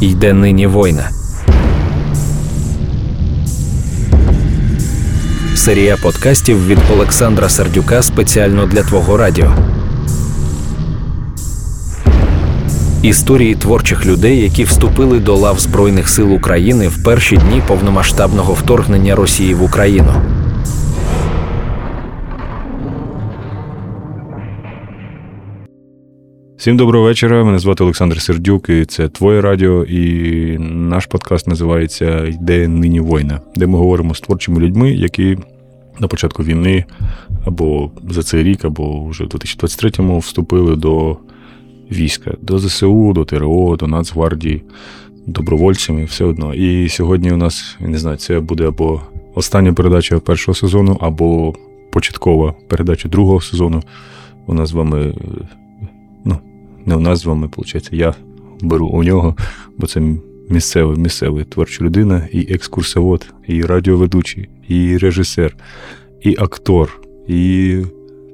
Йде нині война. Серія подкастів від Олександра Сердюка спеціально для Твого радіо. Історії творчих людей, які вступили до лав Збройних сил України в перші дні повномасштабного вторгнення Росії в Україну. Всім доброго вечора. Мене звати Олександр Сердюк, і це Твоє радіо. І наш подкаст називається Йде нині війна, де ми говоримо з творчими людьми, які на початку війни або за цей рік, або вже в 2023-му вступили до війська, до ЗСУ, до ТРО, до Нацгвардії, добровольцями, все одно. І сьогодні у нас, не знаю, це буде або остання передача першого сезону, або початкова передача другого сезону. У нас з вами не у нас з вами, виходить, я беру у нього, бо це місцевий, місцевий творча людина, і екскурсовод, і радіоведучий, і режисер, і актор, і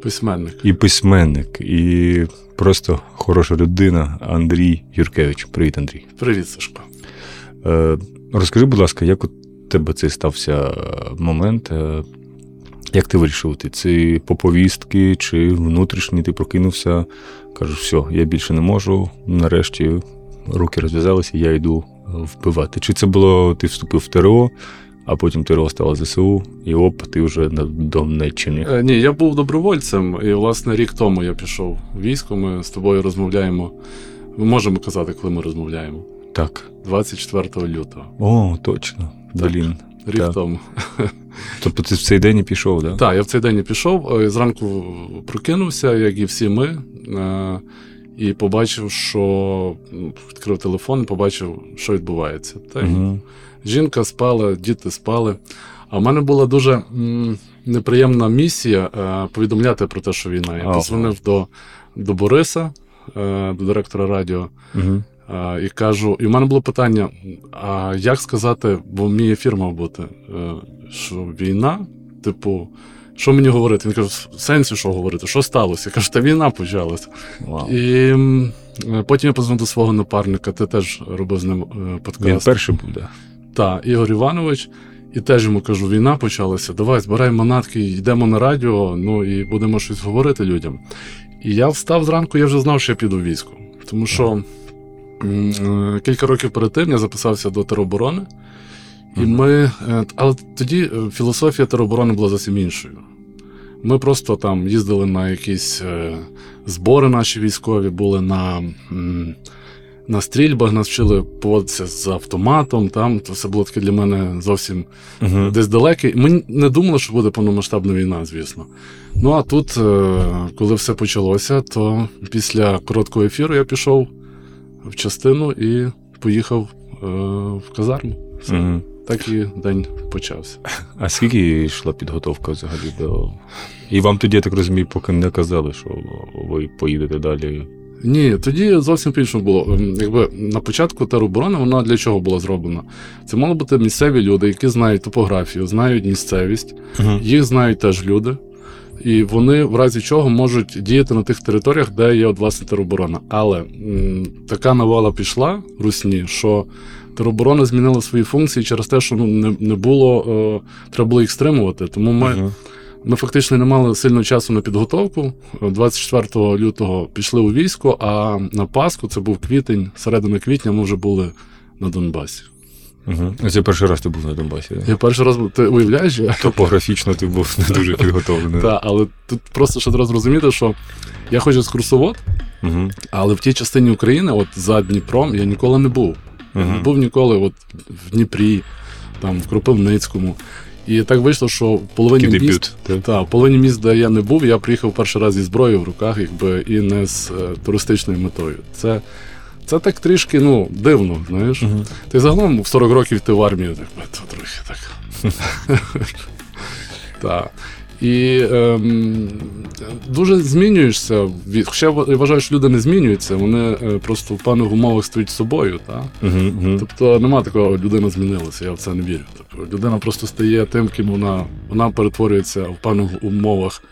письменник, і письменник, і просто хороша людина Андрій Юркевич. Привіт, Андрій. Привіт, Сашко. Е, Розкажи, будь ласка, як у тебе цей стався момент? Е, як ти вирішив? Ти це по повістки чи внутрішній ти прокинувся? Кажеш, все, я більше не можу. Нарешті руки розв'язалися, я йду вбивати. Чи це було, ти вступив в ТРО, а потім ТРО стало ЗСУ, і оп, ти вже на Донеччині? Е, ні, я був добровольцем, і, власне, рік тому я пішов в військо, ми з тобою розмовляємо. Ми можемо казати, коли ми розмовляємо. Так. 24 лютого. О, точно. Блін. Рік так. тому. Тобто ти в цей день і пішов, так? Да? Так, я в цей день і пішов. Е, зранку прокинувся, як і всі ми, е, і побачив, що відкрив телефон і побачив, що відбувається. Та угу. Жінка спала, діти спали. А в мене була дуже неприємна місія е, повідомляти про те, що війна. Я позвонив до до Бориса, до директора радіо. Угу. І кажу, і в мене було питання: а як сказати, бо вміє фірма бути, е, що війна, типу, що мені говорити? Він каже, в сенсі, що говорити, що сталося? Я кажу, та війна почалася. Wow. І е, потім я позвонив до свого напарника, ти теж робив з ним е, подкаст. Він перший буде. Так, Ігор Іванович. І теж йому кажу, війна почалася. Давай збирай манатки, йдемо на радіо, ну і будемо щось говорити людям. І я встав зранку, я вже знав, що я піду в військо. Тому що. Е, кілька років перед тим я записався до тероборони, і ми. Е, але тоді е, філософія тероборони була зовсім іншою. Ми просто там їздили на якісь збори наші військові, були на на стрільбах, нас вчили поводитися з автоматом. Там це все було таке для мене зовсім uh-huh. десь далеке. Ми не думали, що буде повномасштабна війна, звісно. Ну а тут, коли все почалося, то після короткого ефіру я пішов в частину і поїхав е, в казарму. Угу. Так і день почався. А скільки йшла підготовка взагалі до. І вам тоді, я так розумію, поки не казали, що ви поїдете далі. Ні, тоді зовсім по-іншому було. Ем, якби на початку тероборони вона для чого була зроблена? Це мали бути місцеві люди, які знають топографію, знають місцевість, uh їх знають теж люди і вони в разі чого можуть діяти на тих територіях, де є от, власне тероборона. Але м, така навала пішла русні, що тероборона змінила свої функції через те, що ну, не не було, е, треба було їх стримувати. Тому ми. Uh-huh. Ми фактично не мали сильного часу на підготовку. 24 лютого пішли у військо, а на Пасху це був квітень, середина квітня ми вже були на Донбасі. Угу. Це перший раз ти був на Донбасі. Я перший раз був. Ти уявляєш? Топографічно ти був не дуже підготовлений. Так, але тут просто ще треба зрозуміти, що я хоч екскурсовод, угу. але в тій частині України, от за Дніпром, я ніколи не був. Я не був ніколи от в Дніпрі, там, в Кропивницькому. І так вийшло, що в половині міст, та, в половині міст, де я не був, я приїхав перший раз зі зброєю в руках, якби і не з е, туристичною метою. Це це так трішки ну, дивно, знаєш. Uh-huh. Ти загалом в 40 років ти в армію так, трохи так. Так. І ем, дуже змінюєшся. Хоча я вважаю, що люди не змінюються, вони е, просто в певних умовах стають собою. Та? Uh-huh, uh-huh. Тобто нема такого, людина змінилася, я в це не вірю. Тобто, людина просто стає тим, ким вона вона перетворюється в певних умовах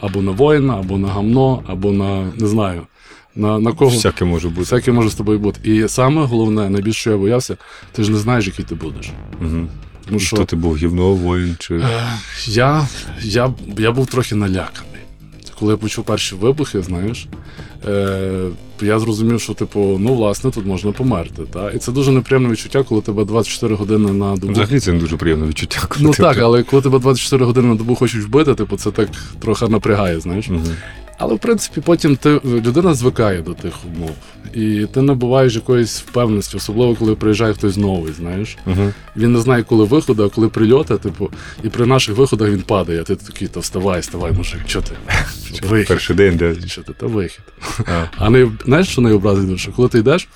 або на воїна, або на гамно, або на не знаю На, на кого Всяке може бути. всяке може з тобою бути. І саме головне, найбільше що я боявся, ти ж не знаєш, який ти будеш. Угу. Тому що Хто ти був гівно, воїн чи. Е, я, я, я був трохи наляканий. Коли я почув перші вибухи, знаєш, е, я зрозумів, що, типу, ну, власне, тут можна померти. Та? І це дуже неприємне відчуття, коли тебе 24 години на добу. Взагалі це не дуже приємне відчуття. коли Ну ти- так, але коли тебе 24 години на добу хочуть вбити, типу, це так трохи напрягає, знаєш. Угу. Але в принципі потім ти людина звикає до тих умов. І ти набуваєш якоїсь впевненості, особливо коли приїжджає хтось новий, знаєш. Мгм. Він не знає, коли виходи, а коли прильоти, типу, і при наших виходах він падає, а ти такий, то вставай, вставай, мужик, що ти? Вихід. Перший день, де. Що ти? Та вихід. А. А не знаєш, що найобразить дуже? Коли ти йдеш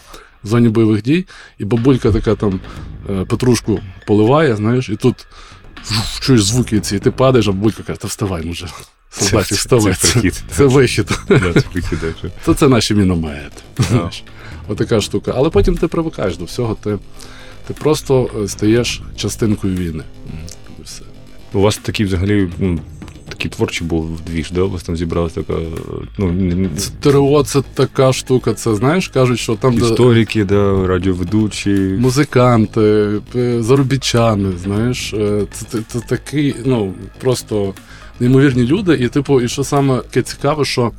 в зоні бойових дій, і бабулька така там е, петрушку поливає, знаєш, і тут чуєш звуки ці, і ти падаєш, а бабулька каже, та вставай, може. Солдатів, вставай. це Це, це вихід. То це наші міномети. знаєш. Отака штука. Але потім ти привикаєш до всього, ти, ти просто е, стаєш частинкою війни. У вас такі взагалі. Такий творчий був двіж, да? У вас там зібралася така. Ну, не- ТРО це така штука. Це знаєш, кажуть, що там де історики, да, радіоведучі. музиканти, е, заробітчани, знаєш, е, це, це, це такий, ну просто неймовірні люди. І, типу, і що саме таке цікаве, що.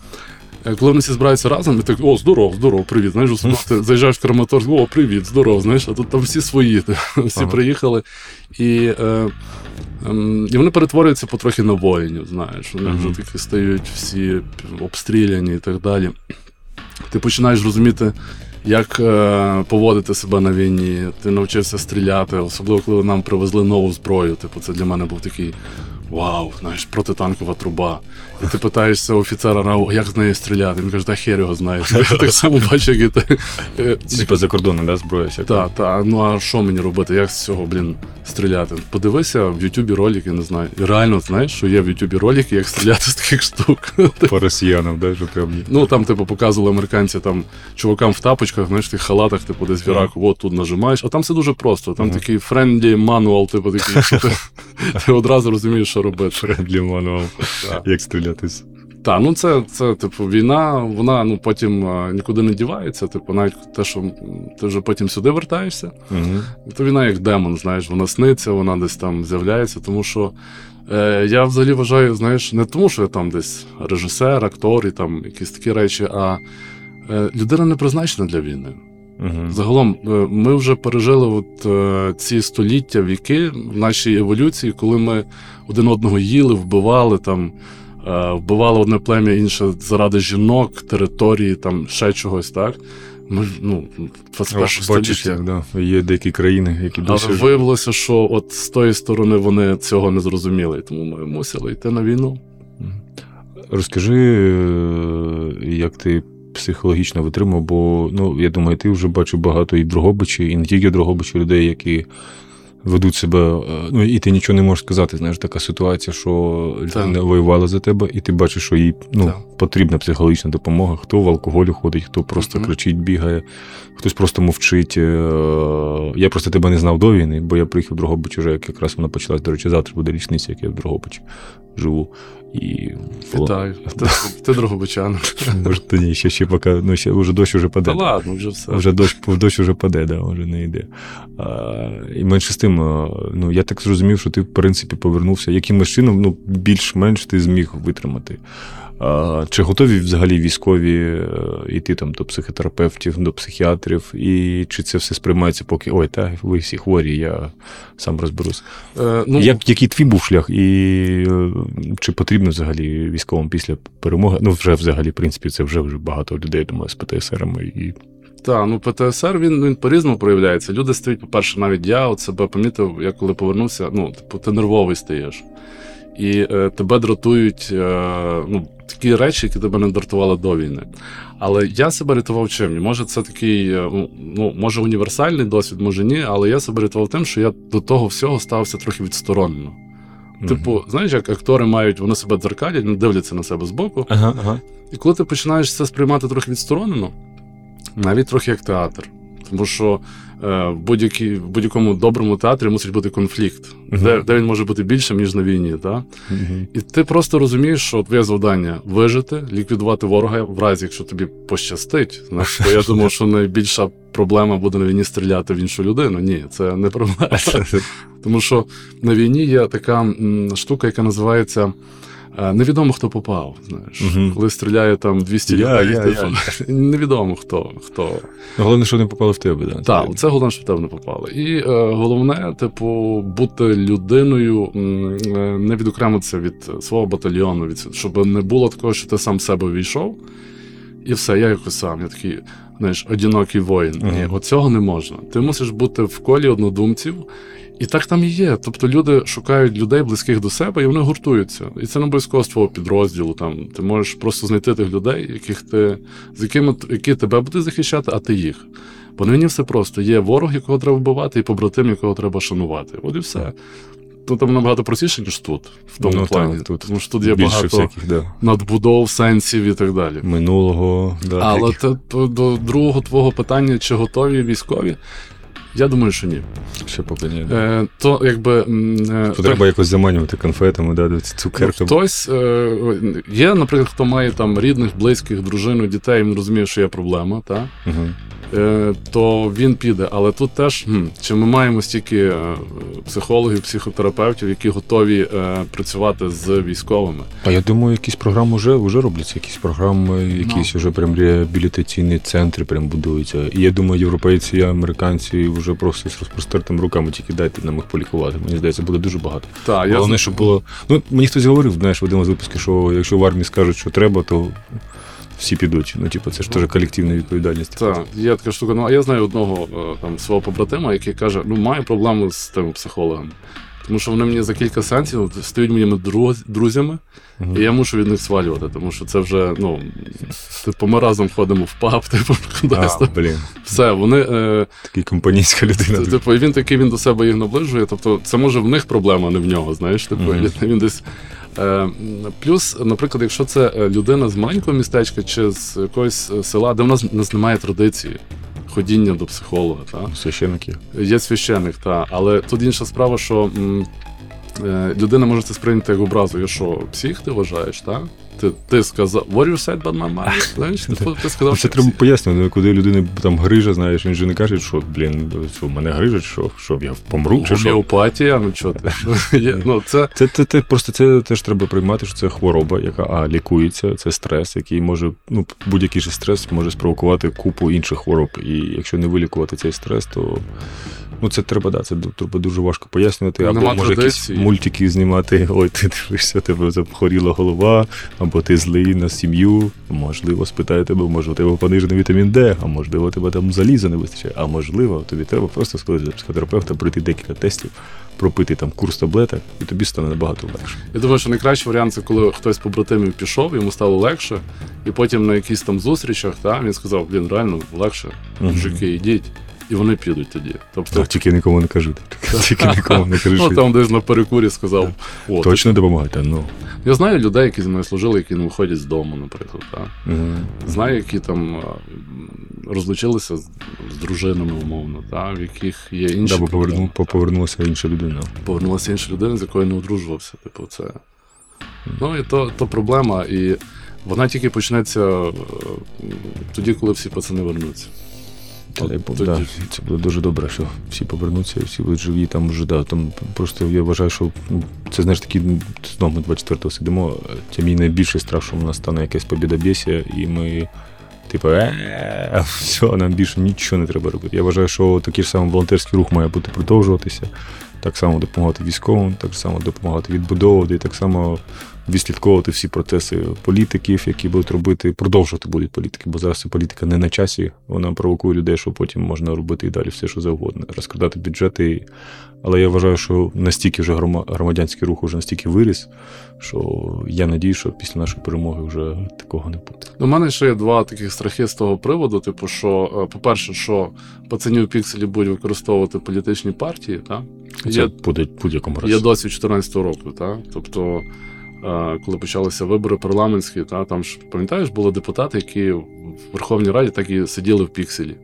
е, Коли вони всі збираються разом, і так, о, здоров, здоров, привіт. Знаєш, ти заїжджаєш в Краматорськ, о, привіт, здоров, знаєш, а тут там всі свої, всі Ага. приїхали. І, е, і вони перетворюються потрохи на воїнів, знаєш. Вони вже такі стають всі обстріляні і так далі. Ти починаєш розуміти, як е, поводити себе на війні. Ти навчився стріляти, особливо коли нам привезли нову зброю. Типу, це для мене був такий вау, знаєш, протитанкова труба. І ти питаєшся офіцера, «А як з нею стріляти? Він каже, та хер його знає. Я так само бачу, як і ти. Е, Типа за кордоном, да, зброя. Так, так, ну а що мені робити? Як з цього, блін, стріляти? Подивися в Ютубі ролики, не знаю. І реально знаєш, що є в Ютубі ролики, як стріляти з таких штук. По росіянам, да, що прям. Ну там, типу, показували американці там чувакам в тапочках, знаєш, в тих халатах, типу, десь в Іраку, от тут нажимаєш. А там все дуже просто. Там такий friendly manual, типу, такий, ти одразу розумієш, що робити. Friendly manual. Як стріляти з. Так, ну це, це, типу, війна, вона ну потім а, нікуди не дівається. Типу, навіть те, що ти вже потім сюди вертаєшся. Угу. То війна як демон, знаєш, вона сниться, вона десь там з'являється, тому що е, я взагалі вважаю, знаєш, не тому, що я там десь режисер, актор і там якісь такі речі, а е, людина не призначена для війни. Угу. Загалом, е, ми вже пережили от, е, ці століття, віки в нашій еволюції, коли ми один одного їли, вбивали там. е, Вбивали одне плем'я інше заради жінок, території, там ще чогось, так? Ми ну, 21 Бачиш, століття. да. є деякі країни, які досі. Але виявилося, що от з тої сторони вони цього не зрозуміли, тому ми мусили йти на війну. Розкажи, як ти психологічно витримав, бо ну, я думаю, ти вже бачив багато і Дрогобичі, і не тільки Дрогобичі людей, які ведуть себе. е, Ну і ти нічого не можеш сказати. Знаєш, така ситуація, що Так. людина воювала за тебе, і ти бачиш, що їй ну, Так. потрібна психологічна допомога. Хто в алкоголю ходить, хто просто Мгм. кричить, бігає, хтось просто мовчить. Е, Я просто тебе не знав до війни, бо я приїхав в Дрогобич уже, як якраз вона почалась. До речі, завтра буде річниця, як я в Дрогобичі живу. І Вітаю. Ти, ти дрогобичан. Може, то ні, ще, ще поки, ну, ще вже дощ уже паде. Та ладно, вже все. Вже дощ, дощ уже паде, да, вже не йде. А, і менше з тим, а, ну, я так зрозумів, що ти, в принципі, повернувся. Якимось чином, ну, більш-менш ти зміг витримати. А, чи готові взагалі військові е, йти там до психотерапевтів, до психіатрів, і чи це все сприймається, поки ой, та ви всі хворі, я сам розберусь. Е, ну, Як, який твій був шлях, і е, чи потрібно взагалі військовим після перемоги? Ну, вже взагалі, в принципі, це вже вже багато людей, думаю, з ПТСРами. І... Та, ну ПТСР він, він по-різному проявляється. Люди стають, по-перше, навіть я от себе помітив, я коли повернувся, ну, типу, ти нервовий стаєш. І е, тебе дратують е, ну, такі речі, які тебе не дратували до війни. Але я себе рятував чим? Може, це такий, е, ну, ну, може, універсальний досвід, може ні, але я себе рятував тим, що я до того всього ставився трохи відсторонено. Типу, знаєш, як актори мають, вони себе дзеркалять, дивляться на себе збоку. Ага, ага. І коли ти починаєш це сприймати трохи відсторонено, навіть трохи як театр. Тому що е, в, будь-якій, в будь-якому доброму театрі мусить бути конфлікт, Мгм. де, де він може бути більшим, ніж на війні. Та? Мгм. І ти просто розумієш, що твоє завдання вижити, ліквідувати ворога в разі, якщо тобі пощастить. Знаєш, бо я думав, що найбільша проблема буде на війні стріляти в іншу людину. Ні, це не проблема. Тому що на війні є така штука, яка називається. Е, Невідомо, хто попав. Знаєш, Мгм. коли стріляє там 200 Я, людей, я, типу, невідомо хто. хто. Ну, Головне, що не попало в тебе, да. Так, це головне, що в тебе не попало. І е, головне, типу, бути людиною, е, не відокремитися від свого батальйону, від щоб не було такого, що ти сам в себе війшов, і все, я якось сам. Я такий, знаєш, одинокий воїн. Ні, оцього не можна. Ти мусиш бути в колі однодумців. І так там і є. Тобто люди шукають людей близьких до себе, і вони гуртуються. І це не обов'язково з твого підрозділу. Там ти можеш просто знайти тих людей, яких ти з якими які тебе будуть захищати, а ти їх. Бо на війні все просто. Є ворог, якого треба вбивати, і побратим, якого треба шанувати. От і все. Ну там набагато простіше, ніж тут, в тому Ну, плані. так, тут Тому що тут є багато всяких, да. надбудов, сенсів і так далі. Минулого, да. Але таких. те, до другого твого питання, чи готові військові, я думаю, що ні. ще поки ні. Е, то якби е, То треба якось заманювати конфетами, да, цукерками. Хтось е, є, наприклад, хто має там рідних, близьких, дружину, дітей, він розуміє, що є проблема, та? Угу. Е, то він піде. Але тут теж чи ми маємо стільки е, психологів, психотерапевтів, які готові е, працювати з військовими? А я думаю, якісь програми вже, вже робляться, якісь програми, якісь вже прям реабілітаційні центри прям будуються. І я думаю, європейці і американці вже просто з розпростертими руками тільки дайте нам їх полікувати. Мені здається, буде дуже багато. Та, Головне, зна- щоб було. Ну, мені хтось говорив, знаєш, в одному з випусків, що якщо в армії скажуть, що треба, то всі підуть. Ну, типу, це ж теж колективна відповідальність. Так, є така штука. Ну, а я знаю одного е, там свого побратима, який каже: ну, маю проблему з тими психологами. Тому що вони мені за кілька сеансів стають моїми друз- друзями, Мгм. і я мушу від них свалювати, тому що це вже, ну, типу, ми разом ходимо в паб, типу, кудись А, блін, Все, вони. Е, такий компанійська людина. Типу, і він такий він до себе їх наближує. Тобто, це може в них проблема, а не в нього. Знаєш, типу, і він десь. Е, плюс, наприклад, якщо це е, людина з маленького містечка чи з якогось е, села, де в нас, в нас немає традиції ходіння до психолога, та? Священників. є священник, та, але тут інша справа, що м, людина може це сприйняти як образу. Я що, псих ти вважаєш, так? Ти, ти сказав, what you said about my mind? Знаєш, типу, ти сказав, Це треба пояснювати, ну, куди людини там грижа, знаєш, він же не каже, що, блін, що в мене грижа, що, що я помру, чи що. Гомеопатія, ну чого ти? Ну, це, Це, це, це просто це теж треба приймати, що це хвороба, яка а, лікується, це стрес, який може, ну, будь-який же стрес може спровокувати купу інших хвороб. І якщо не вилікувати цей стрес, то ну, це треба, да, це треба дуже важко пояснювати. Або Нема може якісь мультики знімати, ой, ти дивишся, тебе захворіла голова, або ти злий на сім'ю. Можливо, спитає тебе, може, у тебе понижений вітамін Д, а можливо, тебе там заліза не вистачає, а можливо, тобі треба просто сходити до психотерапевта, пройти декілька тестів, пропити там курс таблеток, і тобі стане набагато легше. Я думаю, що найкращий варіант це коли хтось з побратимів пішов, йому стало легше, і потім на якісь там зустрічах та, він сказав: блін, реально легше, мужики, йдіть. І вони підуть тоді. Тобто, Так, тільки нікому не кажи. Тільки нікому не кажи. ну там десь на перекурі сказав: О, Точно допомагайте. Ну. я знаю людей, які з мною служили, які не виходять з дому, наприклад. Мгм. Знаю, які там розлучилися з, з дружинами, умовно, та, в яких є інші. Да, бо поверну, повернулася інша людина. повернулася інша людина, з якою не одружувався. Типу, це. Ну і то, то проблема. І вона тільки почнеться е, тоді, коли всі пацани вернуться. Бог, тоді. да, це буде дуже добре, що всі повернуться, всі будуть живі. Там вже да, там просто я вважаю, що це знаєш такі знову ми 24-го сидимо. Це мій найбільший страх, що в нас стане якась побідобєсія, і ми. Типу, «Е, все, нам більше нічого не треба робити. Я вважаю, що такий ж самий волонтерський рух має бути продовжуватися. Так само допомагати військовим, так само допомагати відбудовувати, і так само відслідковувати всі процеси політиків, які будуть робити, продовжувати будуть політики, бо зараз ця політика не на часі. Вона провокує людей, що потім можна робити і далі все, що завгодно, розкрадати бюджети. Але я вважаю, що настільки вже грома- громадянський рух уже настільки виріс, що я надію, що після нашої перемоги вже такого не буде. У мене ще є два таких страхи з того приводу: типу, що, е, по-перше, що пацанів пікселі будуть використовувати політичні партії, та? Це буде в будь-якому разі. є досвід 2014 року, та? тобто. Е, Коли почалися вибори парламентські, та там ж пам'ятаєш, були депутати, які в Верховній Раді так і сиділи в пікселі.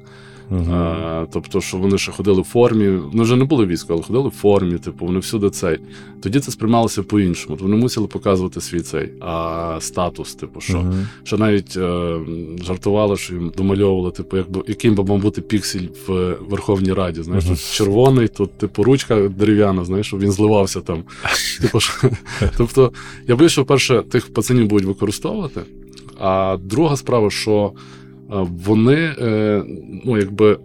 Мгм. Е, тобто, що вони ще ходили в формі. Вони вже не були військо, але ходили в формі, типу, вони всюди цей. Тоді це сприймалося по-іншому. Вони мусили показувати свій цей а, статус, типу, що. Мгм. Що навіть е, жартували, що їм домальовували, типу, якби яким би мав бути піксель в Верховній Раді. Знаєш, Мгм. тут червоний, тут, типу, ручка дерев'яна, знаєш, щоб він зливався там. Типу, що, тобто, я боюсь, що перше тих пацанів будуть використовувати. А друга справа, що вони е, ну, якби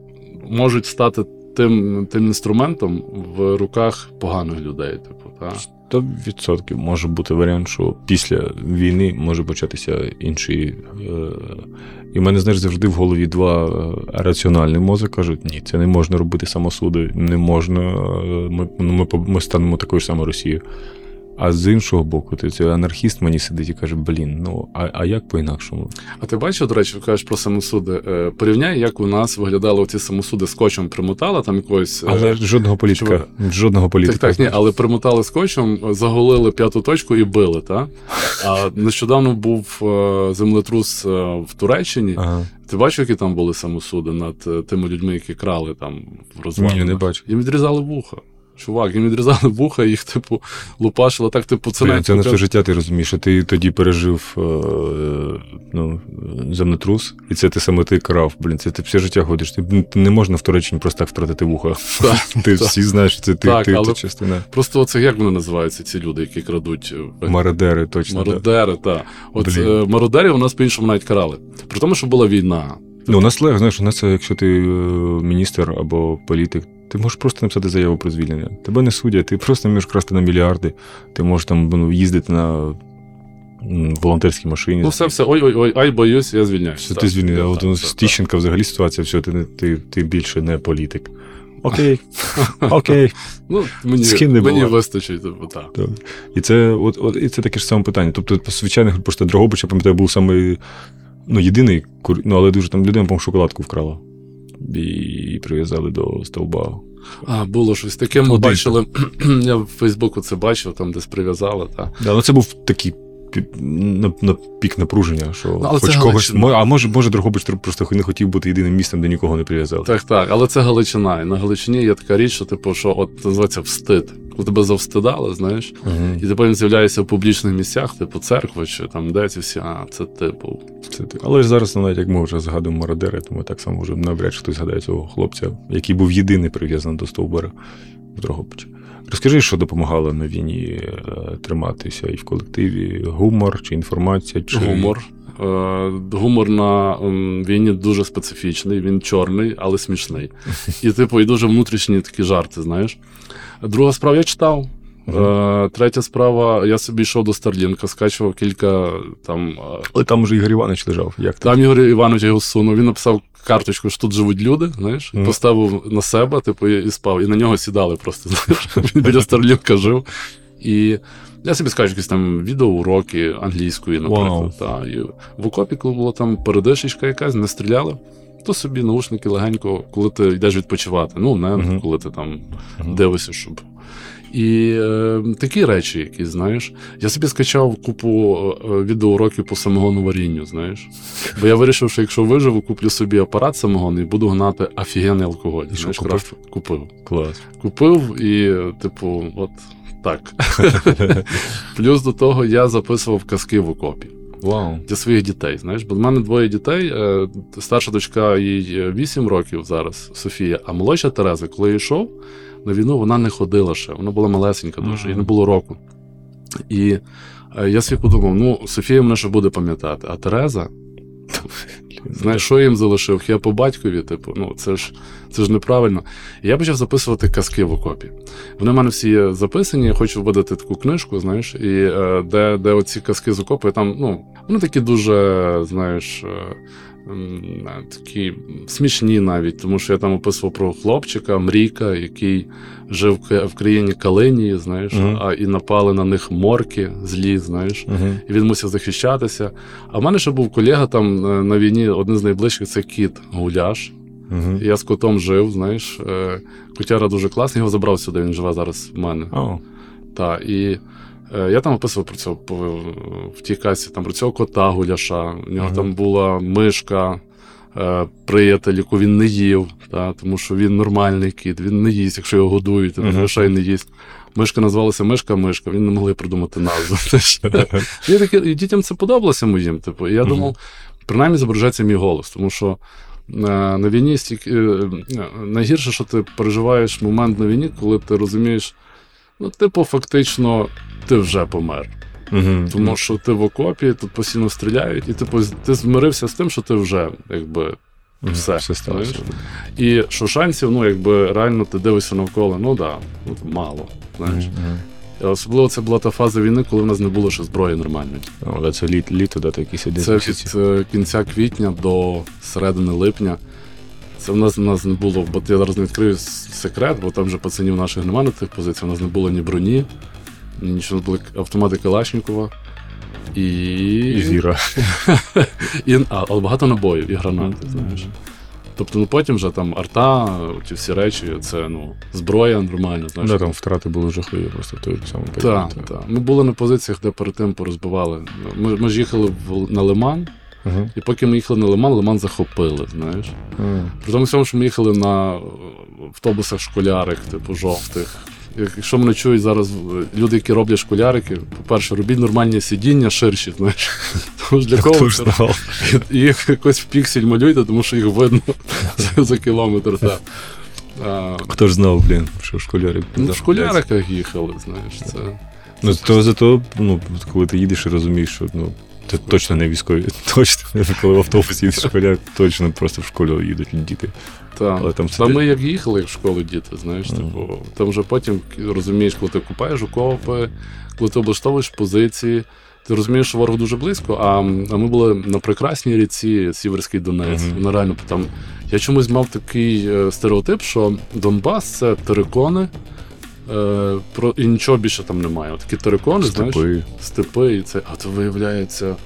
можуть стати тим, тим інструментом в руках поганих людей. Типу, та? 100% може бути варіант, що після війни може початися інший. Е... І в мене, знаєш, завжди в голові два е, раціональний мозок кажуть: ні, це не можна робити самосуди, не можна. е, Ми, ну, ми, ми станемо такою ж самою Росією. А з іншого боку, ти цей анархіст мені сидить і каже: блін, ну а, а як по-інакшому? А ти бачив, до речі, кажеш про самосуди. Е, Порівняй, як у нас виглядали ці самосуди скотчем примотали там якогось. е, Але жодного політика. Жодного політика. Так, так, ні, але примотали скотчем, заголили п'яту точку і били, та? А нещодавно був е, землетрус в Туреччині. Ага. Ти бачив, які там були самосуди над тими людьми, які крали там в розвалинах? Ні, не бачу. Їм відрізали вуха. Чувак, їм відрізали вуха, їх, типу, лупашили так, типу, це навіть це на все життя ти розумієш, що ти тоді пережив е, ну, землетрус, і це ти саме ти крав. Блін, це ти все життя ходиш. Ти, ти не можна в Туреччині просто так втратити вуха. Ти всі знаєш, що це ти, ти, частина. Просто оце як вони називаються, ці люди, які крадуть е, Мародери, точно. мародери, так. От е, мародерів у нас по-іншому навіть карали. При тому, що була війна. Ну, у нас легко, знаєш, у нас, якщо ти е, міністр або політик, ти можеш просто написати заяву про звільнення. Тебе не судять, ти просто можеш красти на мільярди, ти можеш там ну, їздити на волонтерській машині. Ну, все, все, ой, ой, ой, ай, боюсь, я звільняюся. Так, ти звільнив, а от у так, так. Взагалі ситуація, все, ти, ти, ти більше не політик. Окей, окей. Ну, мені, З ким не мені вистачить, типу, так. Так. І це, от, от, і це таке ж саме питання. Тобто, по звичайних просто Дрогобич, я пам'ятаю, був саме ну, єдиний, кур- ну, але дуже там людина, по шоколадку вкрала. І прив'язали до стовба. А, було щось таке. Ми бачили, я в Фейсбуку це бачив, там десь прив'язали. Та. Да, ну це був такий на, на пік напруження, що Ну, хоч когось. А може, може, Дрогобич просто не хотів бути єдиним містом, де нікого не прив'язали. Так, так, але це Галичина. І на Галичині є така річ, що, типу, що от називається встид. Коли тебе завстидали, знаєш, Угу. і ти потім з'являєшся в публічних місцях, типу церква чи там де ці всі, а це типу. Це ти. Але ж зараз, ну, навіть як ми вже згадуємо мародери, то ми так само вже навряд чи хтось згадає цього хлопця, який був єдиний прив'язаний до стовбура в Дрогобичі. Розкажи, що допомагало на війні е, триматися і в колективі? Гумор чи інформація? Чи... Гумор. Е, Гумор на війні дуже специфічний, він чорний, але смішний. І, типу, і дуже внутрішні такі жарти, знаєш. Друга справа я читав. Е, Третя справа, я собі йшов до Старлінка, скачував кілька там. е, Але там вже Ігор Іванович лежав. Як там? Там Ігор Іванович його сунув. Він написав карточку, що тут живуть люди, знаєш, Мгм. поставив на себе, типу, і спав. І на нього сідали просто. Знаєш, він біля Старлінка жив. І я собі скажу, якісь там відеоуроки англійської, наприклад. Вау. Та, і в окопі, коли була там передишечка якась, не стріляли. То собі наушники легенько, коли ти йдеш відпочивати. Ну, не Мгм. коли ти там Мгм. дивишся, щоб. І е, такі речі, які, знаєш. Я собі скачав купу е, відеоуроків по самогону варінню, знаєш. Бо я вирішив, що якщо виживу, куплю собі апарат самогонний і буду гнати офігенний алкоголь. І що, знаєш, купив? крафт. Купив. Клас. Купив і, е, типу, от так. Плюс до того я записував казки в окопі Вау. для своїх дітей. Знаєш, бо в мене двоє дітей. е, Старша дочка їй 8 років зараз, Софія, а молодша Тереза, коли я йшов на війну, вона не ходила ще. Вона була малесенька дуже, їй не було року. І е, я собі подумав: ну, Софія мене ще буде пам'ятати, а Тереза. Знаєш, що їм залишив? Я по батькові, типу, ну це ж це ж неправильно. І я почав записувати казки в окопі. Вони в мене всі є записані. Я хочу видати таку книжку, знаєш, і е, де, де оці казки з окопу, і там, ну, вони такі дуже, знаєш, е, такі смішні навіть, тому що я там описував про хлопчика, Мрійка, який жив в країні Калинії, знаєш, Мгм. а і напали на них морки злі, знаєш. Угу. І він мусив захищатися. А в мене ще був колега там е, на війні, один з найближчих це кіт Гуляш. Угу. Я з котом жив, знаєш. е, Котяра дуже класний, його забрав сюди, він живе зараз в мене. О, Та, і е, я там описував про цього по- в тій касі, там про цього кота Гуляша. У нього Мгм. там була мишка, е, приятель, яку він не їв, та, тому що він нормальний кіт, він не їсть, якщо його годують, він Мгм. грошей не їсть. Мишка називалася Мишка Мишка, він не могли придумати назву. І, дітям це подобалося моїм. Типу, і я думав, принаймні зображається мій голос, тому що на війні стільки е, найгірше, що ти переживаєш момент на війні, коли ти розумієш, ну, типу, фактично, ти вже помер. Мгм. Тому що ти в окопі, тут постійно стріляють, і типу, ти змирився з тим, що ти вже якби. Все, все сталося. І що шансів, ну, якби реально ти дивишся навколо, ну да, от мало. Знаєш. Мгм. Особливо це була та фаза війни, коли в нас не було ще зброї нормальної. Але це літ, літо, да, якісь Це від е, кінця квітня до середини липня. Це в нас, в нас не було, бо я зараз не відкрию секрет, бо там вже пацанів наших немає на тих позиціях. У нас не було ні броні, ні нічого, були автомати Калашнікова. І... І зіра. і, а, але багато набоїв і гранати, знаєш. Тобто, ну потім вже там арта, ті всі речі, це ну, зброя нормальна, знаєш. Да, там втрати були жахливі просто в той самий Так, так. так. Ми були на позиціях, де перед тим порозбивали. Ми, ми ж їхали в, на Лиман, Мгм. і поки ми їхали на Лиман, Лиман захопили, знаєш. Мгм. При тому що ми їхали на автобусах школярик, типу жовтих. Як- Якщо мене чують зараз е, люди, які роблять школярики, по-перше, робіть нормальні сидіння ширші, знаєш. Тому для кого? І їх якось в піксель малюйте, тому що їх видно за, кілометр. Так. А, Хто ж знав, блін, що школярик. ну, в школяриках їхали, знаєш. Це... Ну, то зато, ну, коли ти їдеш і розумієш, що ну, це точно не військові. Точно, коли в автобус їдеш школяр, точно просто в школу їдуть діти. Та. Але там Та ми як їхали як в школу діти, знаєш, Мгм. типу, там вже потім розумієш, коли ти купаєш окопи, коли ти облаштовуєш позиції, ти розумієш, що ворог дуже близько. А, а ми були на прекрасній ріці Сіверський Донець. Мгм. Вона реально там. Я чомусь мав такий е, стереотип, що Донбас це терикони. Е, про, і нічого більше там немає. От Такі терикони, знаєш, Степи. степи, і це, а то виявляється.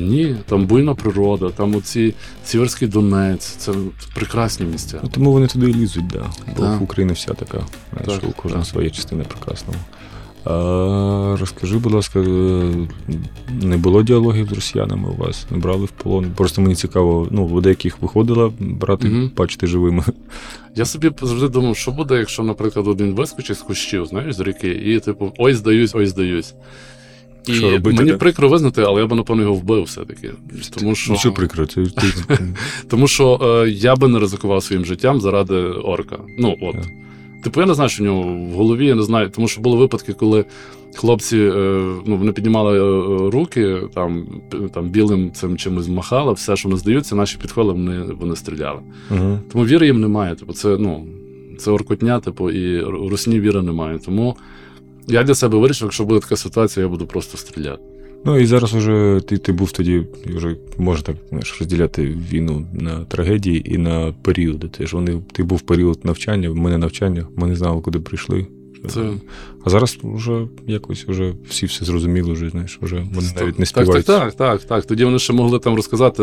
Ні, там буйна природа, там оці Сіверський Донець, це прекрасні місця. Ну, тому вони туди і лізуть, да. Бо Так. Україна вся така. Так, у кожна так. своя частина прекрасного. А, розкажи, будь ласка, е, не було діалогів з росіянами у вас? Не брали в полон? Просто мені цікаво, ну, в деяких виходила брати, Мгм. бачити живими. Я собі завжди думав, що буде, якщо, наприклад, один вискочить з кущів, знаєш, з ріки, і типу, ой, здаюсь, ой, здаюсь. І Що робити, мені да? прикро визнати, але я б, напевно, його вбив все-таки. Тому що, Ну, що прикро, це ти, тому що е, я би не ризикував своїм життям заради орка. Ну, от. Так. Типу, я не знаю, що в нього в голові, я не знаю, тому що були випадки, коли хлопці е, ну, вони піднімали е, руки, там, там білим цим чимось махали, все, що вони здаються, наші підходили, вони, вони стріляли. Угу. Тому віри їм немає. Типу, це, ну, це оркотня, типу, і русні віри немає. Тому я для себе вирішив, якщо буде така ситуація, я буду просто стріляти. Ну і зараз уже ти, ти був тоді, вже можна так знаєш, розділяти війну на трагедії і на періоди. Ти ж вони, ти був період навчання, в мене навчання, ми не знали, куди прийшли. Це... А зараз вже якось вже всі все зрозуміли, вже, знаєш, вже вони навіть не так, так, співають. так, так, так. Тоді вони ще могли там розказати.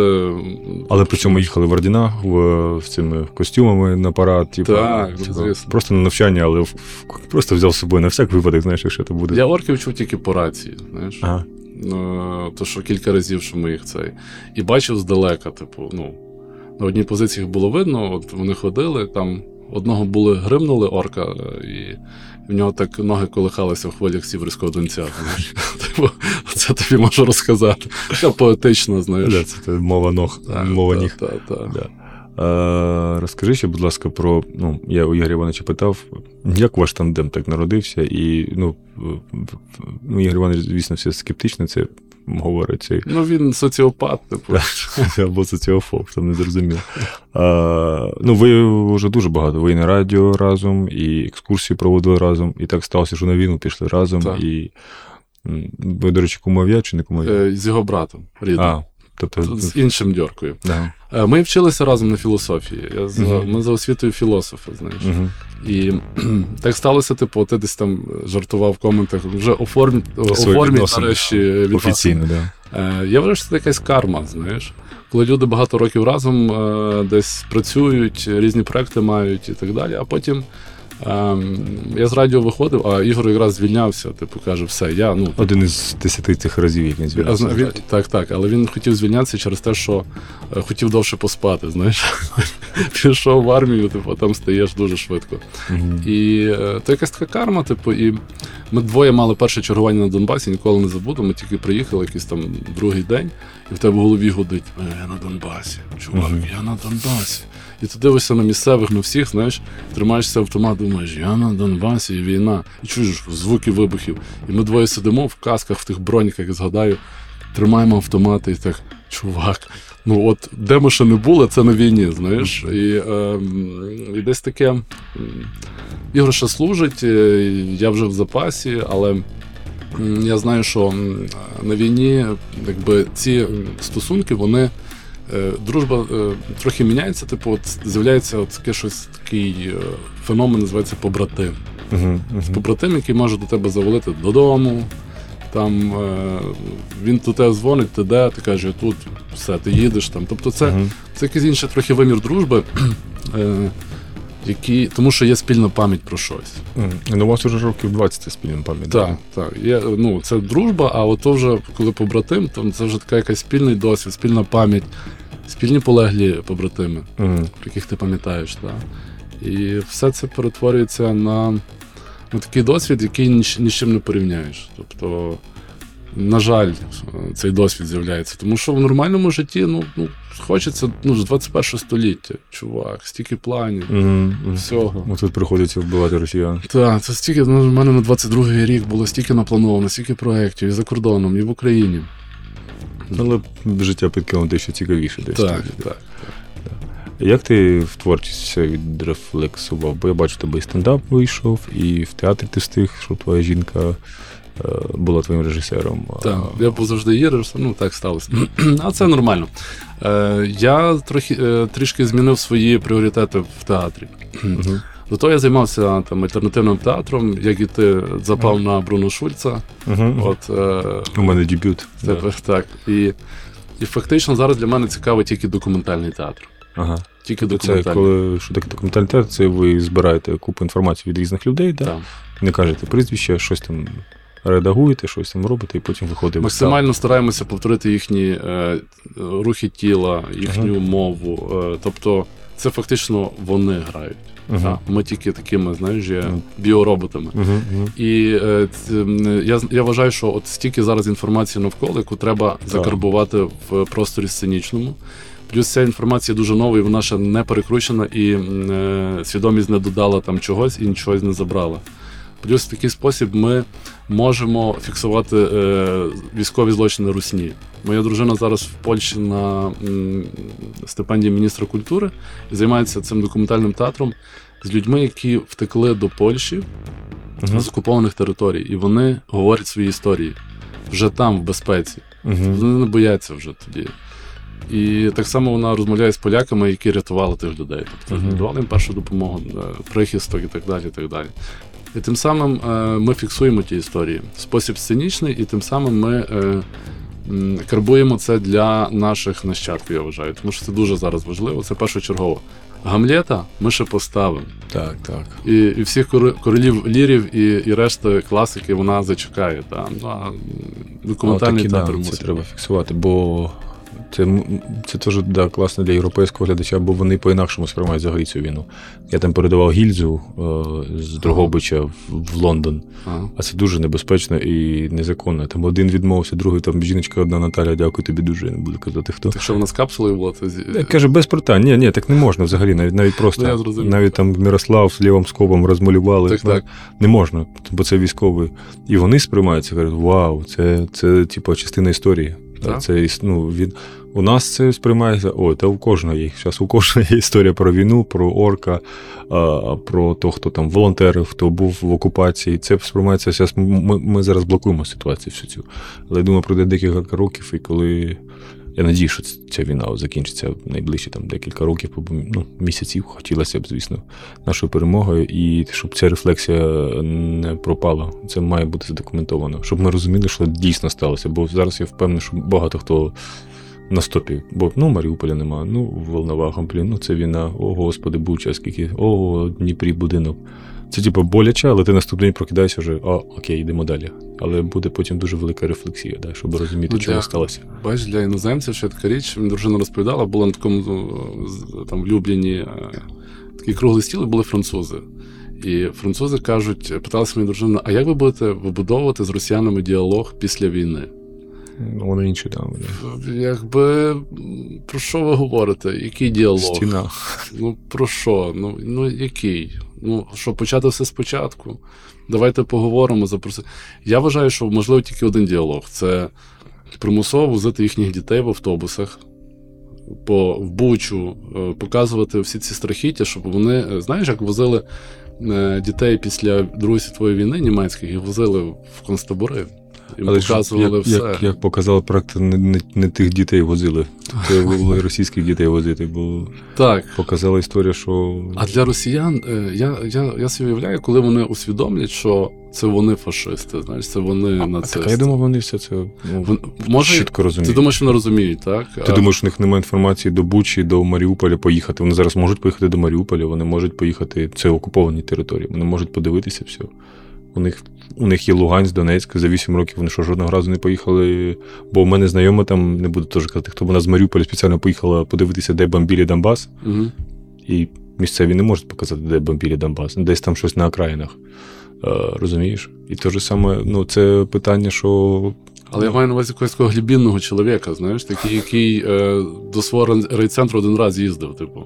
Але при цьому їхали в ордінах в, з цими костюмами на парад. Типу, Так, типу, звісно. просто на навчання, але в- в- просто взяв з собою на всяк випадок, знаєш, якщо це буде. Я орків чув тільки по рації, знаєш. Ага. Ну, то що кілька разів, що ми їх цей. І бачив здалека, типу, ну, на одній позиції їх було видно, от вони ходили, там одного були гримнули орка, е, і в нього так ноги колихалися в хвилях сіверського донця. Типу, це тобі можу розказати. Така поетично, знаєш. Це, це мова ног, мова ніг. Е, розкажи ще, будь ласка, про. Ну, я у Ігоря Івановича питав, як ваш тандем так народився, і ну, ну Ігор Іванович, звісно, все скептично це говорить. цей. Ну, він соціопат, типу. або соціофоб, там не зрозуміло. А, ну, ви вже дуже багато. Ви і на радіо разом, і екскурсії проводили разом, і так сталося, що на війну пішли разом. Так. І ви, до речі, кумов'я чи не кумов'я? Е, З його братом рідним. Тобто. З іншим дьоркою. Да. Е, Ми вчилися разом на філософії. Я за, Мгм. Ми за освітою філософи, знаєш. Угу. І так сталося, типу, ти десь там жартував в коментах, вже оформ... Оформіть нарешті. Офіційно, так. Да. Е, Я вважаю, що це якась карма, знаєш. Коли люди багато років разом е, десь працюють, різні проекти мають і так далі, а потім я з радіо виходив, а Ігор якраз звільнявся. Типу каже, все, я ну Один із десяти цих разів, як він зна- він, так, так, але він хотів звільнятися через те, що е, хотів довше поспати. Знаєш, пішов в армію, типу, там стаєш дуже швидко. І е, то якась така карма, типу, і ми двоє мали перше чергування на Донбасі, ніколи не забуду. Ми тільки приїхали якийсь там другий день, і в тебе в голові гудить: «Е, я на Донбасі, чувак, я на Донбасі. І ти дивишся на місцевих, на всіх, знаєш, тримаєшся автомат, думаєш, я на Донбасі, війна. І чуєш звуки вибухів. І ми двоє сидимо в касках, в тих броніках, згадаю, тримаємо автомати і так, чувак. Ну от де ми ще не були, це на війні, знаєш. І, е, і десь таке. Ігор ще служить, е, я вже в запасі, але я знаю, що на війні якби, ці стосунки, вони. Е, Дружба е, трохи міняється, типу, от з'являється от таке щось такий е, феномен, називається побратим. Мгм. Побратим, який може до тебе завалити додому. Там він до тебе дзвонить, ти де, ти кажеш, я тут, все, ти їдеш там. Тобто це, Мгм. це якийсь інший трохи вимір дружби, який, тому що є спільна пам'ять про щось. Ну, у вас уже років 20 спільна пам'ять. Так, так. Є, ну, це дружба, а от то вже коли побратим, то це вже така якась спільний досвід, спільна пам'ять, спільні полеглі побратими, Мгм. про яких ти пам'ятаєш. Так. І все це перетворюється на, на такий досвід, який ні, з- ні з чим не порівняєш. Тобто, на жаль, цей досвід з'являється. Тому що в нормальному житті ну, ну, хочеться ну, ж 21 століття, чувак, стільки планів, Мгм. Мгм. всього. Ну, Тут приходиться вбивати росіян. Так, це стільки, ну, в мене на 22-й рік було стільки наплановано, стільки проєктів і за кордоном, і в Україні. Але життя підкинути ще цікавіше десь. Так, так. Як ти в творчість відрефлексував? Бо я бачу, тебе і стендап вийшов, і в театрі ти встиг, що твоя жінка е, була твоїм режисером. Так, я був завжди її режисером, ну так сталося. а це нормально. Е, я трохи, е, трішки змінив свої пріоритети в театрі. До того я займався там альтернативним театром, як і ти запав на Бруно Шульца. От, е, У мене дебют. тепер, так. І, і фактично зараз для мене цікавий тільки документальний театр. Ага. Тільки Це коли що таке документальний театр, це ви збираєте купу інформації від різних людей, да? Так. не кажете прізвище, щось там редагуєте, щось там робите, і потім виходить. Максимально стараємося повторити їхні е, рухи тіла, їхню мову. Е, тобто, це фактично вони грають. Угу. Ми тільки такими, знаєш, є біороботами. Угу. І е, ц- я, я вважаю, що от стільки зараз інформації навколо, яку треба закарбувати в просторі сценічному. Плюс ця інформація дуже нова, і вона ще не перекручена, і е, свідомість не додала там чогось і нічогось не забрала. Плюс в такий спосіб ми можемо фіксувати е, військові злочини русні. Моя дружина зараз в Польщі на стипендії міністра культури і займається цим документальним театром з людьми, які втекли до Польщі з окупованих територій, і вони говорять свої історії вже там, в безпеці. Вони не бояться вже тоді. І так само вона розмовляє з поляками, які рятували тих людей. Тобто Мгм. давали їм першу допомогу, е, прихисток і так далі. І так далі. І тим самим е, ми фіксуємо ті історії. Спосіб сценічний, і тим самим ми е, карбуємо це для наших нащадків, я вважаю. Тому що це дуже зараз важливо, це першочергово. Гамлета ми ще поставимо. Так, так. І, і всіх королів лірів і, і решта класики вона зачекає. Та. Ну, а документальний Отакі, театр да, мусить. Це треба фіксувати, бо це, це теж да, класно для європейського глядача, бо вони по-інакшому сприймають взагалі цю війну. Я там передавав гільзу е, з Дрогобича в, в Лондон, Ага. а це дуже небезпечно і незаконно. Там один відмовився, другий там жіночка одна Наталя, дякую тобі дуже. Я не буду казати хто. Так що вона з капсулою була, Я Каже, без питань. Ні, ні, так не можна взагалі, навіть навіть просто. Ну, я зрозумів. навіть там Мирослав з лівим скобом розмалювали. Так, так. Не можна, бо це військовий. І вони сприймаються, кажуть, вау, це, це типу, частина історії. Так. Це ну, він, у нас це сприймається, о, та у кожного є. Зараз у кожного є історія про війну, про орка, а, про то, хто там волонтерив, хто був в окупації. Це сприймається зараз. Ми, ми зараз блокуємо ситуацію всю цю. Але я думаю, пройде декілька років, і коли. Я надію, що ця війна закінчиться в найближчі там декілька років, ну, місяців. Хотілося б, звісно, нашою перемогою, і щоб ця рефлексія не пропала. Це має бути задокументовано, щоб ми розуміли, що дійсно сталося. Бо зараз я впевнений, що багато хто на стопі. Бо ну, Маріуполя нема, ну, Волноваха, блін, ну це війна, о, господи, Буча, скільки, о, Дніпрі будинок. Це типу боляче, але ти наступний день прокидаєшся вже, о, окей, йдемо далі. Але буде потім дуже велика рефлексія, да, щоб розуміти, Ну, чого сталося. Бачиш, для іноземців ще така річ, мені дружина розповідала, була на такому ну, там влюблені е, такий круглий стіл, і були французи. І французи кажуть, питалися мені дружина, а як ви будете вибудовувати з росіянами діалог після війни? Ну, Воно інше там. да. Якби про що ви говорите? Який діалог? Стіна. Ну про що? Ну, ну який? Ну що, почати все спочатку? Давайте поговоримо запросити. Я вважаю, що можливо тільки один діалог: це примусово возити їхніх дітей в автобусах. По в Бучу е, показувати всі ці страхіття, щоб вони, е, знаєш, як возили е, дітей після Другої світової війни німецьких, їх возили в концтабори. Їм Але показували як, все. Як, як показала практика, не, не, не тих дітей возили. Треба було російських дітей возити, бо Так. показала історія, що А для росіян е, я, я, я собі уявляю, коли вони усвідомлять, що це вони фашисти, знаєш, це вони А, нацисти. так, а я думав, вони все це ну, може, чітко розуміють. ти думаєш, вони розуміють, так? Ти А- думаєш, у них немає інформації до Бучі, до Маріуполя поїхати. Вони зараз можуть поїхати до Маріуполя, вони можуть поїхати. Це окуповані території. Вони можуть подивитися все. У них, у них є Луганськ, Донецьк. За 8 років вони що жодного разу не поїхали. Бо в мене знайома там, не буду теж казати, хто вона з Маріуполя спеціально поїхала подивитися, де бомбілі Донбас. Угу. І місцеві не можуть показати, де бомбілі Донбас. Десь там щось на окраїнах. Е, розумієш? І те ж саме, ну, це питання, що. Але я маю на увазі якогось такого глибінного чоловіка, знаєш, такий, який е, до свого райцентру один раз їздив, типу.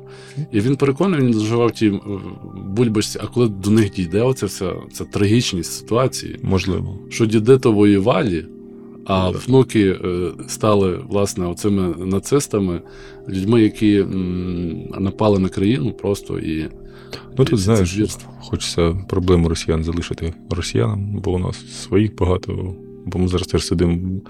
І він переконаний, він доживав тій е, бульбашці, а коли до них дійде оця вся ця трагічність ситуації, Можливо. що діди то воювали, а Ну, да. внуки е, стали власне оцими нацистами, людьми, які м, напали на країну просто і Ну тут знаєш, хочеться проблему росіян залишити росіянам, бо у нас своїх багато. Бо ми зараз теж сидимо.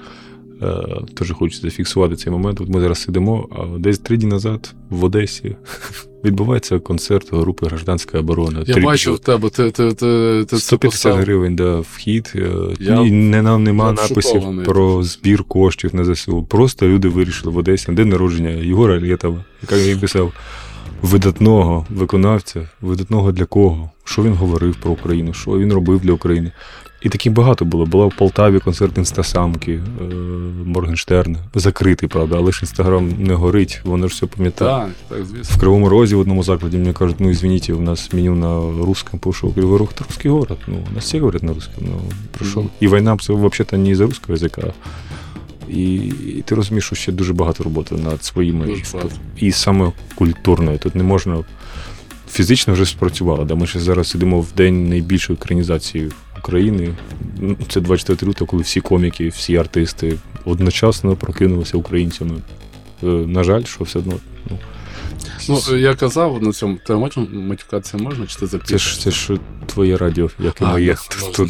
Е, теж хочеться зафіксувати цей момент. От ми зараз сидимо, а десь три дні назад в Одесі відбувається концерт групи Гражданська оборона. Я Три- бачив тебе, ти, ти, ти, ти 150 поставив. гривень да, вхід. Е, Я- і не нам нема написів про збір коштів на ЗСУ. Просто люди вирішили в Одесі на день народження Єгора Лєтова, який він писав видатного виконавця, видатного для кого, що він говорив про Україну, що він робив для України. І таких багато було. Була в Полтаві концерт інстасамки, е, Моргенштерна. Закритий, правда, але ж інстаграм не горить, воно ж все пам'ятає. Так, так, звісно. В Кривому Розі в одному закладі мне кажуть, ну извините, у нас меню на русском пошел. Кривой Рог это русский город. Ну, у нас все говорят на русском, ну, прийшов. Мгм. І війна це вообще-то не із-за русского язика. І, і ти розумієш, що ще дуже багато роботи над своїми Дуже і саме культурною. Тут не можна фізично вже спрацювало. Да? Ми ще зараз сидимо в день найбільшої екранізації України. Ну, Це 24 лютого, коли всі коміки, всі артисти одночасно прокинулися українцями. Е, На жаль, що все одно. Ну, Ну, я казав на цьому, ти можна матюкатися можна, чи ти Це ж це ж твоє радіо, як і А, моє. ну,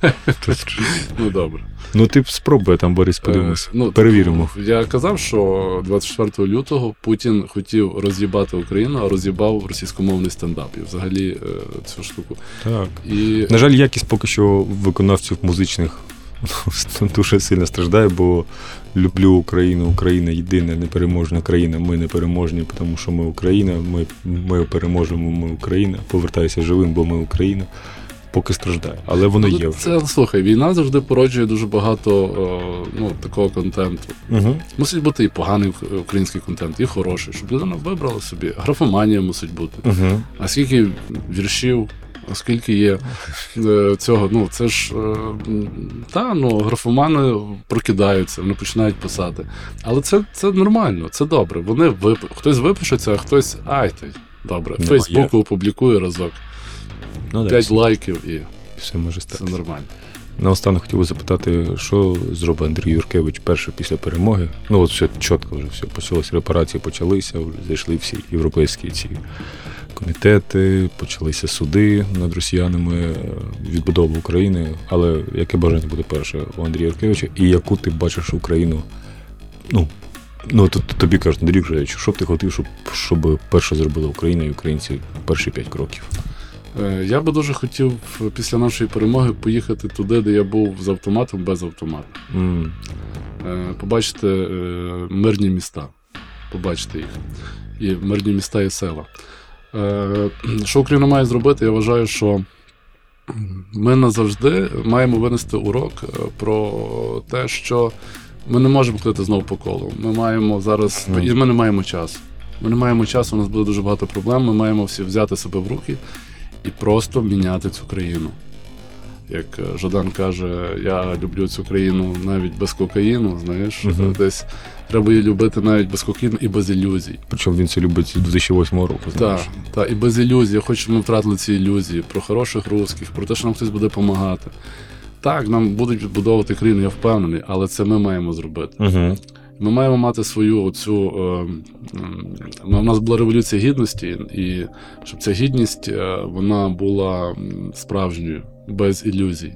Тут- Ну добре. Ну ти спробуй там, Борис, подивимось. Е, ну, Перевіримо. Я казав, що 24 лютого Путін хотів роз'їбати Україну, а роз'їбав російськомовний стендап. І взагалі е, цю штуку. Так. І На жаль, якість поки що виконавців музичних дуже сильно страждає, бо люблю Україну, Україна єдина, непереможна країна. Ми непереможні, тому що ми Україна, ми, ми переможемо, ми Україна. Повертаюся живим, бо ми Україна. Поки страждає. Але воно Ну, є вже. Це слухай, війна завжди породжує дуже багато о, ну, такого контенту. Угу. Мусить бути і поганий український контент, і хороший, щоб людина вибрала собі. Графоманія мусить бути. Угу. А скільки віршів, а скільки є е, цього, ну це ж е, та ну графомани прокидаються, вони починають писати. Але це, це нормально, це добре. Вони вип... хтось випишеться, а хтось ай ти. Добре, Ну, Фейсбуку опублікує разок, Ну, 5 все, лайків і все може це стати. нормально. Наостанок хотів би запитати, що зробив Андрій Юркевич перше після перемоги. Ну, от все чітко вже все почалося, репарації почалися, зайшли всі європейські ці комітети, почалися суди над росіянами, е, відбудова України. Але яке бажання буде перше у Андрія Юркевича, і яку ти бачиш Україну? Ну, ну тут тобі кажуть, Андрій Юркевич, що б ти хотів, щоб, щоб перше зробила Україна і українці перші п'ять кроків? Е, Я би дуже хотів після нашої перемоги поїхати туди, де я був з автоматом без автомата. Е, побачити мирні міста, побачити їх. І мирні міста і села. Е, Що Україна має зробити? Я вважаю, що ми назавжди маємо винести урок е, про те, що ми не можемо ходити знову по колу. Ми маємо зараз, і ми не маємо часу. Ми не маємо часу, у нас буде дуже багато проблем. Ми маємо всі взяти себе в руки і просто міняти цю країну. Як Жадан каже, я люблю цю країну навіть без кокаїну, знаєш, Мгм. десь треба її любити навіть без кокаїну і без ілюзій. Причому він це любить з 2008 року. Знаєш. Так, так, і без ілюзій. Я хочу, щоб ми втратили ці ілюзії про хороших русських, про те, що нам хтось буде допомагати. Так, нам будуть відбудовувати країну, я впевнений, але це ми маємо зробити. Угу. Ми маємо мати свою оцю. Е, у нас була революція гідності, і щоб ця гідність е, вона була справжньою, без ілюзій.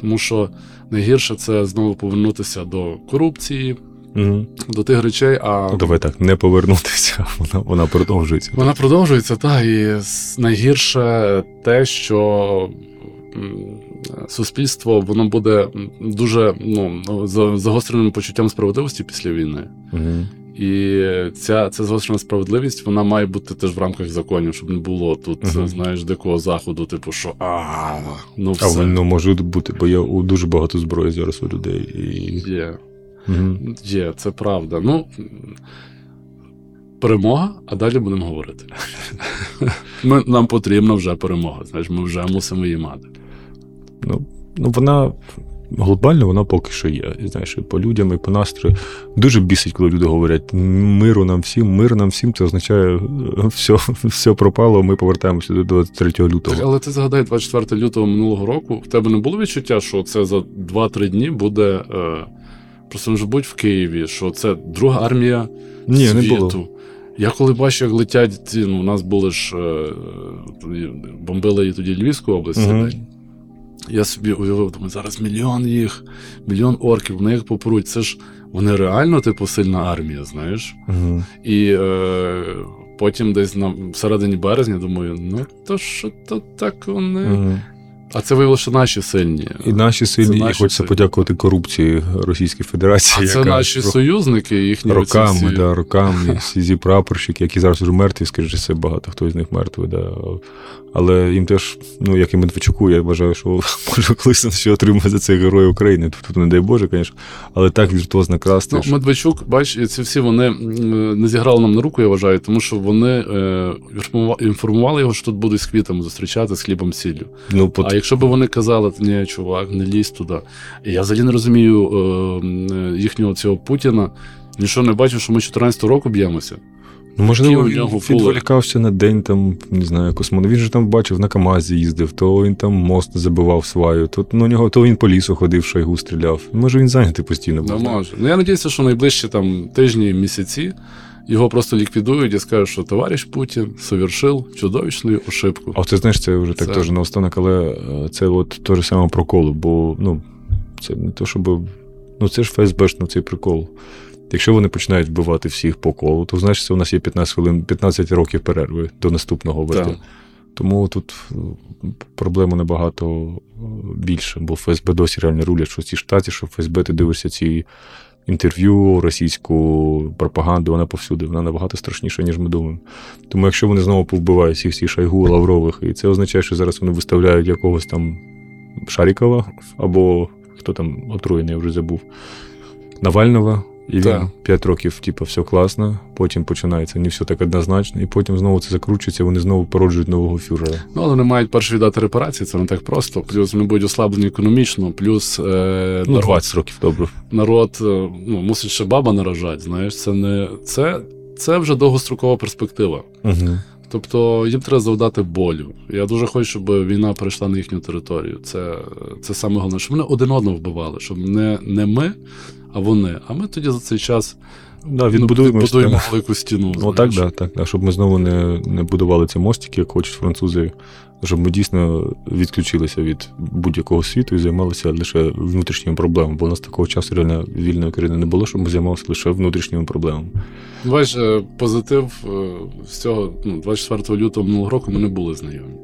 Тому що найгірше це знову повернутися до корупції, Угу. до тих речей. А давай так, не повернутися, вона, вона продовжується. Вона продовжується, так, і найгірше те, що суспільство воно буде дуже ну, загостреним почуттям справедливості після війни. Угу. І ця, ця загострена справедливість вона має бути теж в рамках законів, щоб не було тут, Мгм. знаєш, дикого заходу, типу, що а, ну А воно може бути, бо є у дуже багато зброї зараз у людей. І... Є, Угу. є, це правда. Ну, перемога, а далі будемо говорити. Ми, нам потрібна вже перемога. Знаєш, ми вже мусимо її мати. Ну, ну, вона глобально вона поки що є. Знаєш, і по людям, і по настрою. Дуже бісить, коли люди говорять миру нам всім, мир нам всім, це означає, все, все пропало, ми повертаємося до 23 лютого. Але ти згадай 24 лютого минулого року, в тебе не було відчуття, що це за 2-3 дні буде. Е, просто не будь в Києві, що це друга армія Ні, світу. не було. Я коли бачу, як летять ці, ну, у нас були ж е, бомбили і тоді Львівську область. Мгм. Я собі уявив, думаю, зараз мільйон їх, мільйон орків, вони їх попруть. Це ж вони реально, типу, сильна армія, знаєш. Угу. І е, потім десь на всередині березня думаю, ну то що то так вони. Угу. А це виявилося, що наші сильні. І наші сильні, і наші хочеться сильні. подякувати корупції Російської Федерації. А це яка наші про- союзники, їхні Роками, всі- да, роками, всі зі прапорщики, які зараз вже мертві, скажімо, все багато хто з них мертвий. Да. Але їм теж, ну як і Медведчуку, я вважаю, що може колись ще отримає за це Герой України. Тут не дай Боже, звісно, але так віртуозно красти. Ну, що- Медведчук, бач, ці всі вони не зіграли нам на руку, я вважаю, тому що вони е, інформували його, що тут будуть з квітами зустрічати з хлібом сіллю. ну, А якщо б вони казали, ні, чувак, не лізь туди. І я взагалі не розумію е, їхнього цього Путіна. Він що не бачив, що ми 14 року б'ємося. ну, можливо, він відволікався на день, там, не знаю, космону. Він же там бачив, на Камазі їздив, то він там мост забивав сваю, то, ну, нього, то він по лісу ходив, шайгу стріляв. Може, він зайнятий постійно був. Не може. Ну я надіюся, що найближчі там тижні, місяці його просто ліквідують і скажуть, що товариш Путін совершив чудовищну ошибку. А це знаєш, це вже так Це- теж наостанок, але е, це от те ж саме прокол, бо ну, це не то, щоб. Ну, це ж ФСБшно цей прикол. Якщо вони починають вбивати всіх по колу, то значить, у нас є 15 хвилин, 15 років перерви до наступного ВД. Тому тут е, проблема набагато е, більше, бо ФСБ досі реально рулять, що ці штаті, що ФСБ ти дивишся ці інтерв'ю, російську пропаганду, вона повсюди, вона набагато страшніша, ніж ми думаємо. Тому якщо вони знову повбивають всіх цих шайгу Лаврових, і це означає, що зараз вони виставляють якогось там Шарікова або хто там отруєний, я вже забув, Навального. І він Так. 5 років, типу, все класно, потім починається не все так однозначно, і потім знову це закручується, вони знову породжують нового фюрера. Ну, але вони мають перші віддати репарації, це не так просто. Плюс вони будуть ослаблені економічно, плюс е, Ну, народ, 20 років добре. народ е, ну, мусить ще баба наражати. Знаєш, це не це, це вже довгострокова перспектива. Угу. Тобто їм треба завдати болю. Я дуже хочу, щоб війна перейшла на їхню територію. Це, це саме головне, щоб вони один одного вбивали, щоб не, не ми, вони. А ми тоді за цей час Да, відбудуємо. ну, будуємо велику стіну. Ну так, да, так, да, щоб ми знову не, не будували ці мостики, як хочуть французи, щоб ми дійсно відключилися від будь-якого світу і займалися лише внутрішніми проблемами. Бо у нас такого часу реально вільної країни не було, щоб ми займалися лише внутрішніми проблемами. Бач, е, позитив е, з цього ну, 24 лютого минулого року ми не були знайомі.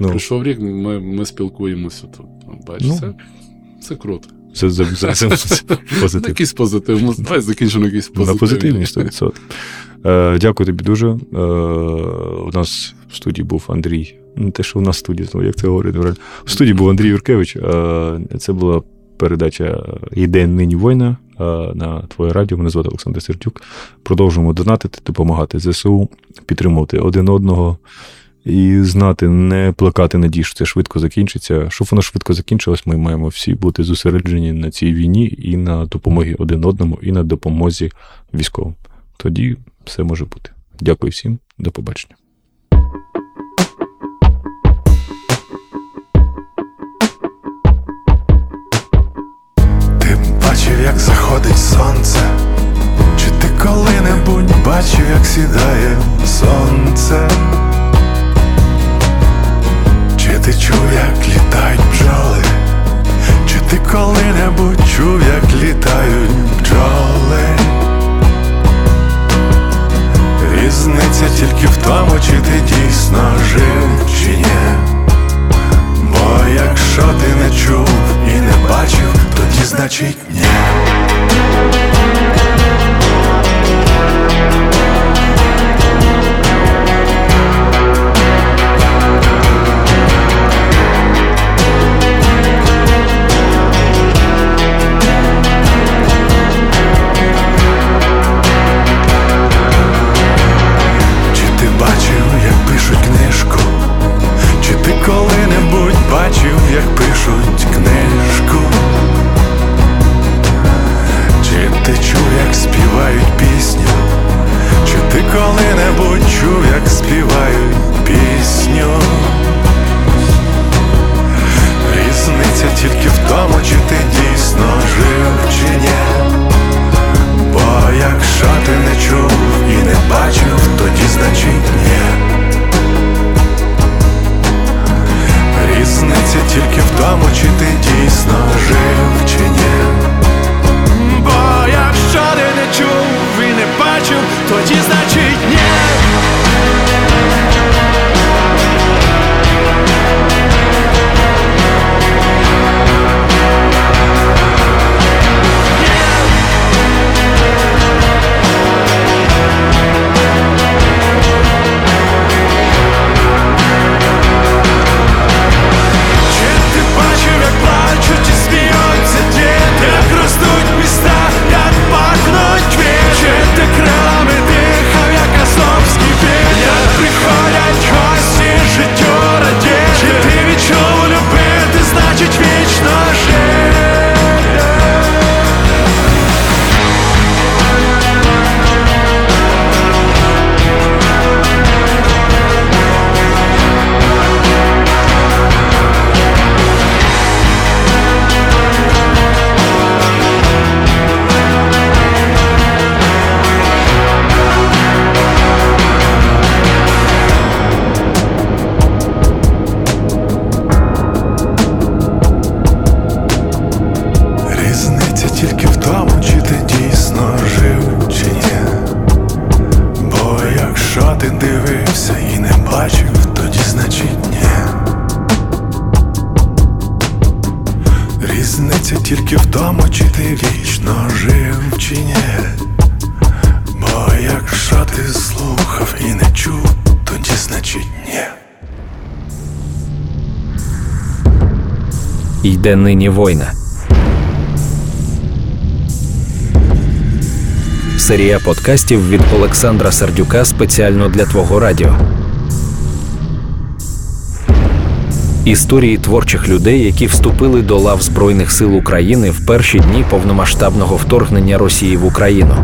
Ну, Прийшов рік, ми, ми спілкуємося тут. Ну, Бач, Ну. це, це круто. Це за, за, за, позитив. Якийсь позитив. Ну, давай закінчимо якийсь позитив. На позитивні 100%. Е, Дякую тобі дуже. Е, У нас в студії був Андрій. Не те, що у нас в студії, як це говорить. В студії був Андрій Юркевич. Е, Це була передача Іде нині війна на твоє радіо. Мене звати Олександр Сердюк. Продовжуємо донатити, допомагати ЗСУ, підтримувати один одного. І знати, не плакати надій, що це швидко закінчиться. Щоб воно швидко закінчилось, ми маємо всі бути зосереджені на цій війні і на допомогі один одному, і на допомозі військовим. Тоді все може бути. Дякую всім, до побачення. Ти бачив, як заходить сонце, чи ти коли-небудь бачив, як сідає сонце? Ти чув, як літають бджоли? Чи ти коли-небудь чув, як літають бджоли? Різниця тільки в тому, чи ти дійсно жив, чи ні. Бо якщо ти не чув і не бачив, тоді значить ні. Як пишуть Йде. Серія подкастів від Олександра Сардюка спеціально для Твого радіо. Історії творчих людей, які вступили до лав Збройних сил України в перші дні повномасштабного вторгнення Росії в Україну.